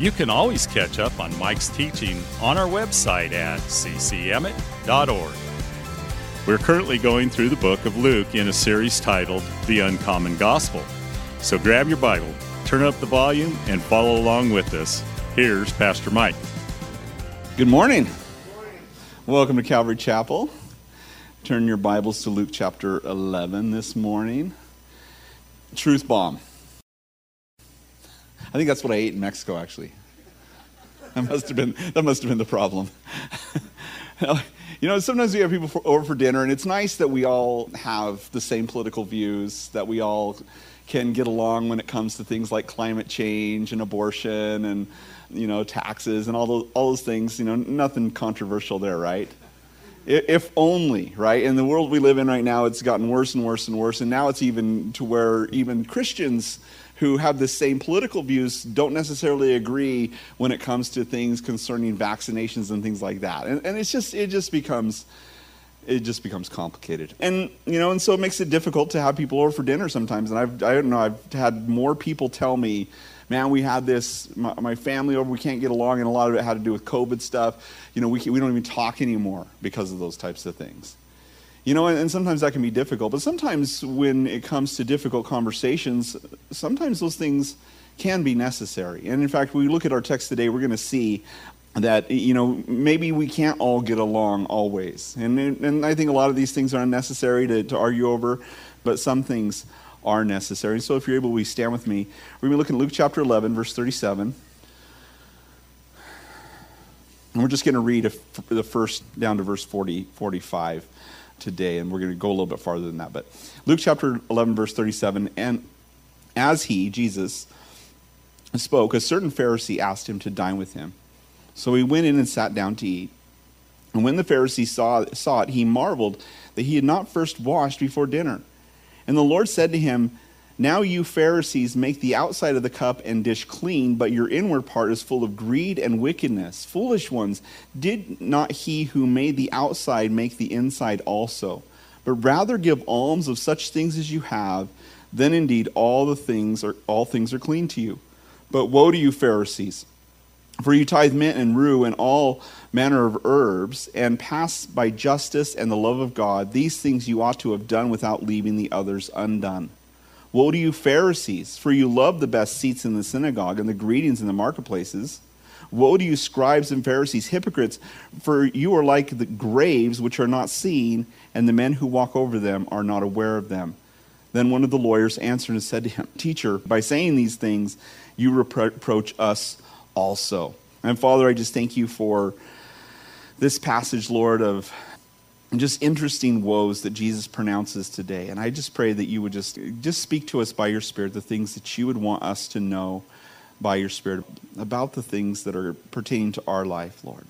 you can always catch up on Mike's teaching on our website at ccemmett.org. We're currently going through the book of Luke in a series titled The Uncommon Gospel. So grab your Bible, turn up the volume, and follow along with us. Here's Pastor Mike. Good morning. Welcome to Calvary Chapel. Turn your Bibles to Luke chapter 11 this morning. Truth bomb. I think that's what I ate in Mexico, actually. That must have been, that must have been the problem. you know, sometimes we have people for, over for dinner, and it's nice that we all have the same political views, that we all can get along when it comes to things like climate change and abortion and, you know, taxes and all those, all those things. You know, nothing controversial there, right? If only, right? In the world we live in right now, it's gotten worse and worse and worse. And now it's even to where even Christians who have the same political views don't necessarily agree when it comes to things concerning vaccinations and things like that. And, and it's just, it just becomes, it just becomes complicated. And, you know, and so it makes it difficult to have people over for dinner sometimes. And I've, I don't know, I've had more people tell me, man, we had this, my, my, family over, we can't get along, and a lot of it had to do with COVID stuff. You know, we, we don't even talk anymore because of those types of things. You know, and, sometimes that can be difficult, but sometimes when it comes to difficult conversations, sometimes those things can be necessary. And in fact, we look at our text today, we're going to see that you know maybe we can't all get along always. And, and i think a lot of these things are unnecessary to, to argue over but some things are necessary. So if you're able we stand with me. We're going to looking at luke chapter 11 verse 37 and we're just going to read the first down to verse 40 45 today, and we're going to go a little bit farther than that. But Luke chapter 11, verse 37 And as he, Jesus, spoke, a certain Pharisee asked him to dine with him. So he went in and sat down to eat. And when the Pharisee saw, saw it, he marveled that he had not first washed before dinner. And the Lord said to him, now you Pharisees make the outside of the cup and dish clean, but your inward part is full of greed and wickedness. Foolish ones, did not he who made the outside make the inside also? But rather give alms of such things as you have, then indeed all the things are all things are clean to you. But woe to you Pharisees, for you tithe mint and rue and all manner of herbs, and pass by justice and the love of God. These things you ought to have done without leaving the others undone. Woe to you, Pharisees, for you love the best seats in the synagogue and the greetings in the marketplaces. Woe to you, scribes and Pharisees, hypocrites, for you are like the graves which are not seen, and the men who walk over them are not aware of them. Then one of the lawyers answered and said to him, Teacher, by saying these things, you reproach us also. And Father, I just thank you for this passage, Lord, of and just interesting woes that Jesus pronounces today. And I just pray that you would just just speak to us by your spirit the things that you would want us to know by your spirit about the things that are pertaining to our life, Lord.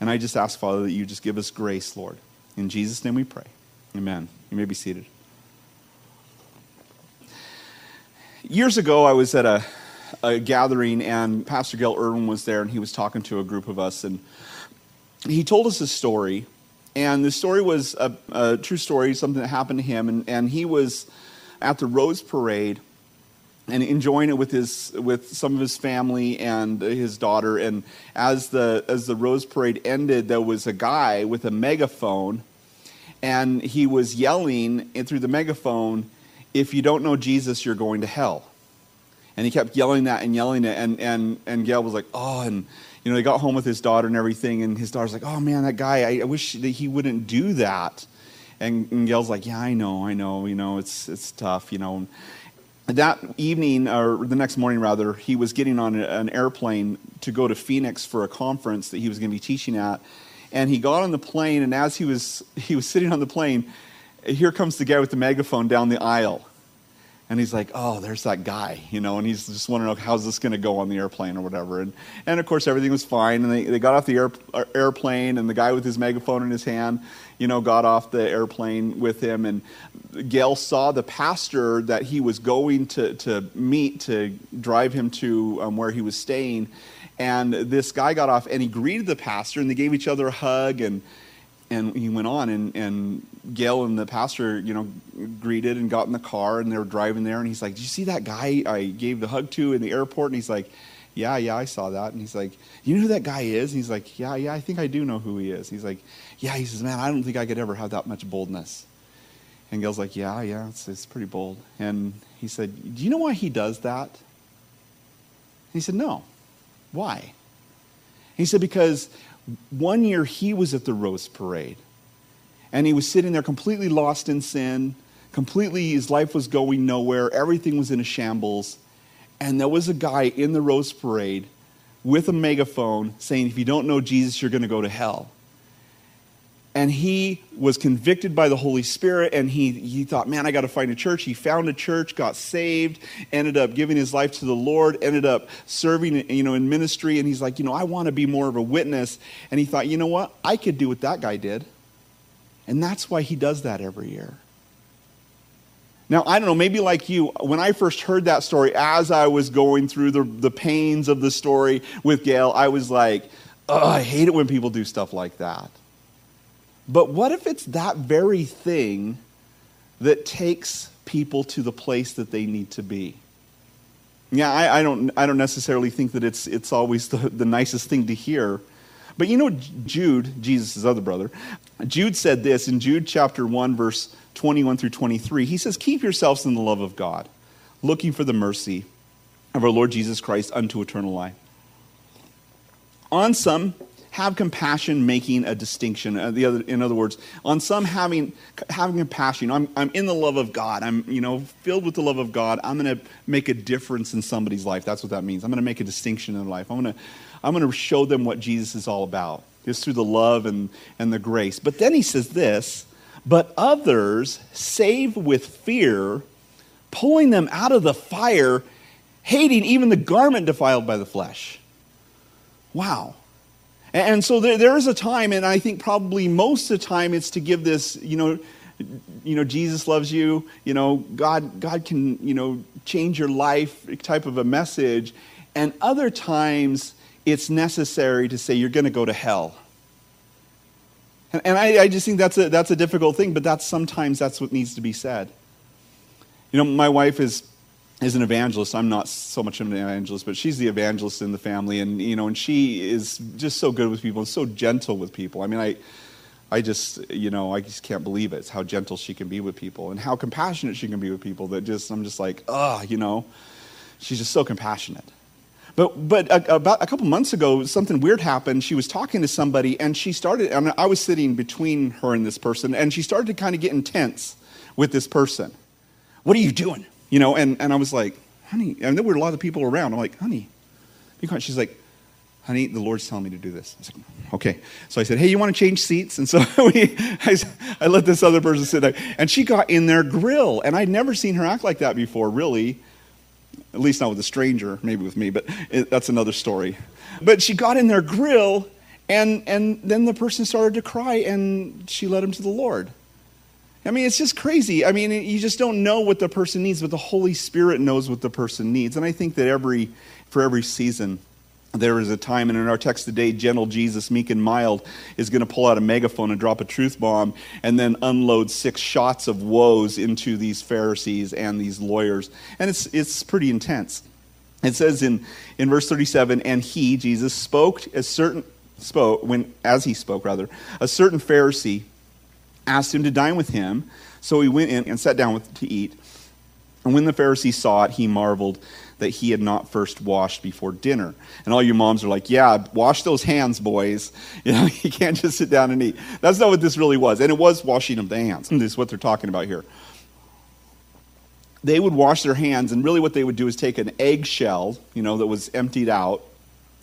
And I just ask, Father, that you just give us grace, Lord. In Jesus' name we pray. Amen. You may be seated. Years ago, I was at a, a gathering, and Pastor Gayle Erwin was there, and he was talking to a group of us, and he told us a story and the story was a, a, true story, something that happened to him. And, and he was at the Rose Parade and enjoying it with his with some of his family and his daughter. And as the as the Rose Parade ended, there was a guy with a megaphone, and he was yelling through the megaphone, "If you don't know Jesus, you're going to hell." And he kept yelling that and yelling it, and and and Gayle was like, "Oh," and you know, he got home with his daughter and everything, and his daughter's like, oh man, that guy, I, I wish that he wouldn't do that. And, and Gayle's like, yeah, I know, I know, you know, it's, it's tough, you know. that evening, or the next morning rather, he was getting on an airplane to go to Phoenix for a conference that he was going to be teaching at. And he got on the plane, and as he was, he was sitting on the plane, here comes the guy with the megaphone down the aisle. And he's like, oh, there's that guy, you know, and he's just wondering, how's this going to go on the airplane or whatever. And, and of course, everything was fine. And they, they got off the air, uh, airplane, and the guy with his megaphone in his hand, you know, got off the airplane with him. And Gayle saw the pastor that he was going to, to meet to drive him to um, where he was staying. And this guy got off and he greeted the pastor, and they gave each other a hug. And and he went on and, and gayle and the pastor you know greeted and got in the car and they were driving there and he's like did you see that guy i gave the hug to in the airport? And he's like yeah yeah i saw that. And he's like you know who that guy is? And he's like yeah yeah i think i do know who he is. He's like yeah he says man i don't think i could ever have that much boldness. And gayle's like yeah yeah it's, it's pretty bold. And he said do you know why he does that? And he said no why? He said because one year he was at the Rose Parade and he was sitting there completely lost in sin, completely, his life was going nowhere, everything was in a shambles. And there was a guy in the Rose Parade with a megaphone saying, If you don't know Jesus, you're going to go to hell and he was convicted by the Holy Spirit and he, he thought, man, I got to find a church. He found a church, got saved, ended up giving his life to the Lord, ended up serving you know, in ministry. And he's like, you know, I want to be more of a witness. And he thought, you know what? I could do what that guy did. And that's why he does that every year. Now, I don't know, maybe like you, when I first heard that story, as I was going through the, the pains of the story with Gayle, I was like, I hate it when people do stuff like that. But what if it's that very thing that takes people to the place that they need to be? Yeah, I, I don't, I don't necessarily think that it's, it's always the, the nicest thing to hear. But you know, Jude, Jesus' other brother, Jude said this in Jude chapter 1, verse 21 through 23. He says, Keep yourselves in the love of God, looking for the mercy of our Lord Jesus Christ unto eternal life. On some, have compassion making a distinction. Uh, the other, in other words, on some having, having compassion, I'm, I'm in the love of God. I'm you know, filled with the love of God. I'm going to make a difference in somebody's life. That's what that means. I'm going to make a distinction in life. I'm going to I'm going to show them what Jesus is all about, just through the love and, and the grace. But then he says this, but others save with fear, pulling them out of the fire, hating even the garment defiled by the flesh. Wow. And so there, there is a time, and I think probably most of the time it's to give this, you know, you know, Jesus loves you, you know, God, God can, you know, change your life type of a message. And other times it's necessary to say you're going to go to hell. And, and I, I just think that's a, that's a difficult thing, but that's sometimes that's what needs to be said. You know, my wife is is an evangelist. I'm not so much an evangelist, but she's the evangelist in the family, and you know, and she is just so good with people and so gentle with people. I mean, I, I just, you know, I just can't believe it. It's how gentle she can be with people and how compassionate she can be with people. That just, I'm just like, ah, you know, she's just so compassionate. But, but a, about a couple months ago, something weird happened. She was talking to somebody, and she started. I, mean, I was sitting between her and this person, and she started to kind of get intense with this person. What are you doing? You know, and, and I was like, honey, and there were a lot of people around. I'm like, honey, she's like, honey, the Lord's telling me to do this. I was like, okay. So I said, hey, you want to change seats? And so we, I, I, let this other person sit there. And she got in their grill. And I'd never seen her act like that before, really. At least not with a stranger, maybe with me, but it, that's another story. But she got in their grill, and, and then the person started to cry, and she led him to the Lord. I mean, it's just crazy. I mean, you just don't know what the person needs, but the Holy Spirit knows what the person needs. And I think that every, for every season, there is a time, and in our text today, gentle Jesus, meek and mild, is going to pull out a megaphone and drop a truth bomb and then unload six shots of woes into these Pharisees and these lawyers. And it's, it's pretty intense. It says in, in verse 37, and he, Jesus, spoke as certain spoke when as he spoke rather, a certain Pharisee asked him to dine with him. So he went in and sat down with, to eat. And when the Pharisee saw it, he marveled that he had not first washed before dinner. And all you moms are like, yeah, wash those hands, boys. You know, you can't just sit down and eat. That's not what this really was. And it was washing of the hands. This is what they're talking about here. They would wash their hands, and really what they would do is take an eggshell, you know, that was emptied out,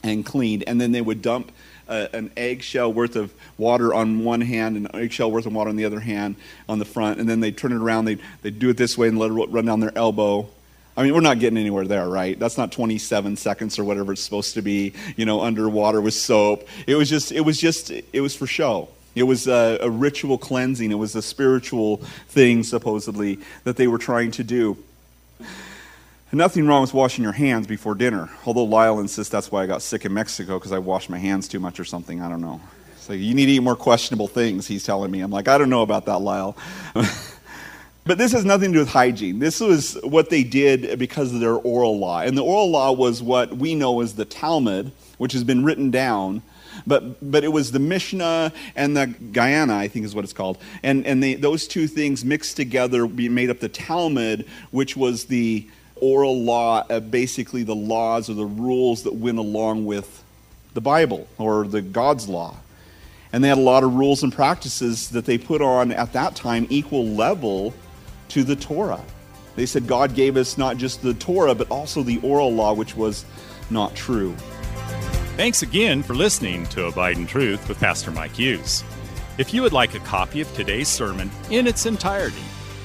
and cleaned, and then they would dump uh, an eggshell worth of water on one hand and an eggshell worth of water on the other hand on the front, and then they'd turn it around. They'd, they'd do it this way and let it run down their elbow. I mean, we're not getting anywhere there, right? That's not 27 seconds or whatever it's supposed to be, you know, underwater with soap. It was just, it was just, it was for show. It was a, a ritual cleansing. It was a spiritual thing, supposedly, that they were trying to do. Nothing wrong with washing your hands before dinner, although Lyle insists that's why I got sick in Mexico because I washed my hands too much or something. I don't know. So you need to eat more questionable things, he's telling me. I'm like, I don't know about that, Lyle. but this has nothing to do with hygiene. This was what they did because of their oral law. And the oral law was what we know as the Talmud, which has been written down. But, but it was the Mishnah and the Gemara, I think is what it's called. And, and they, those two things mixed together made up the Talmud, which was the oral law, uh, basically the laws or the rules that went along with the Bible or the God's law. And they had a lot of rules and practices that they put on at that time equal level to the Torah. They said God gave us not just the Torah, but also the oral law, which was not true. Thanks again for listening to Abide in Truth with Pastor Mike Hughes. If you would like a copy of today's sermon in its entirety,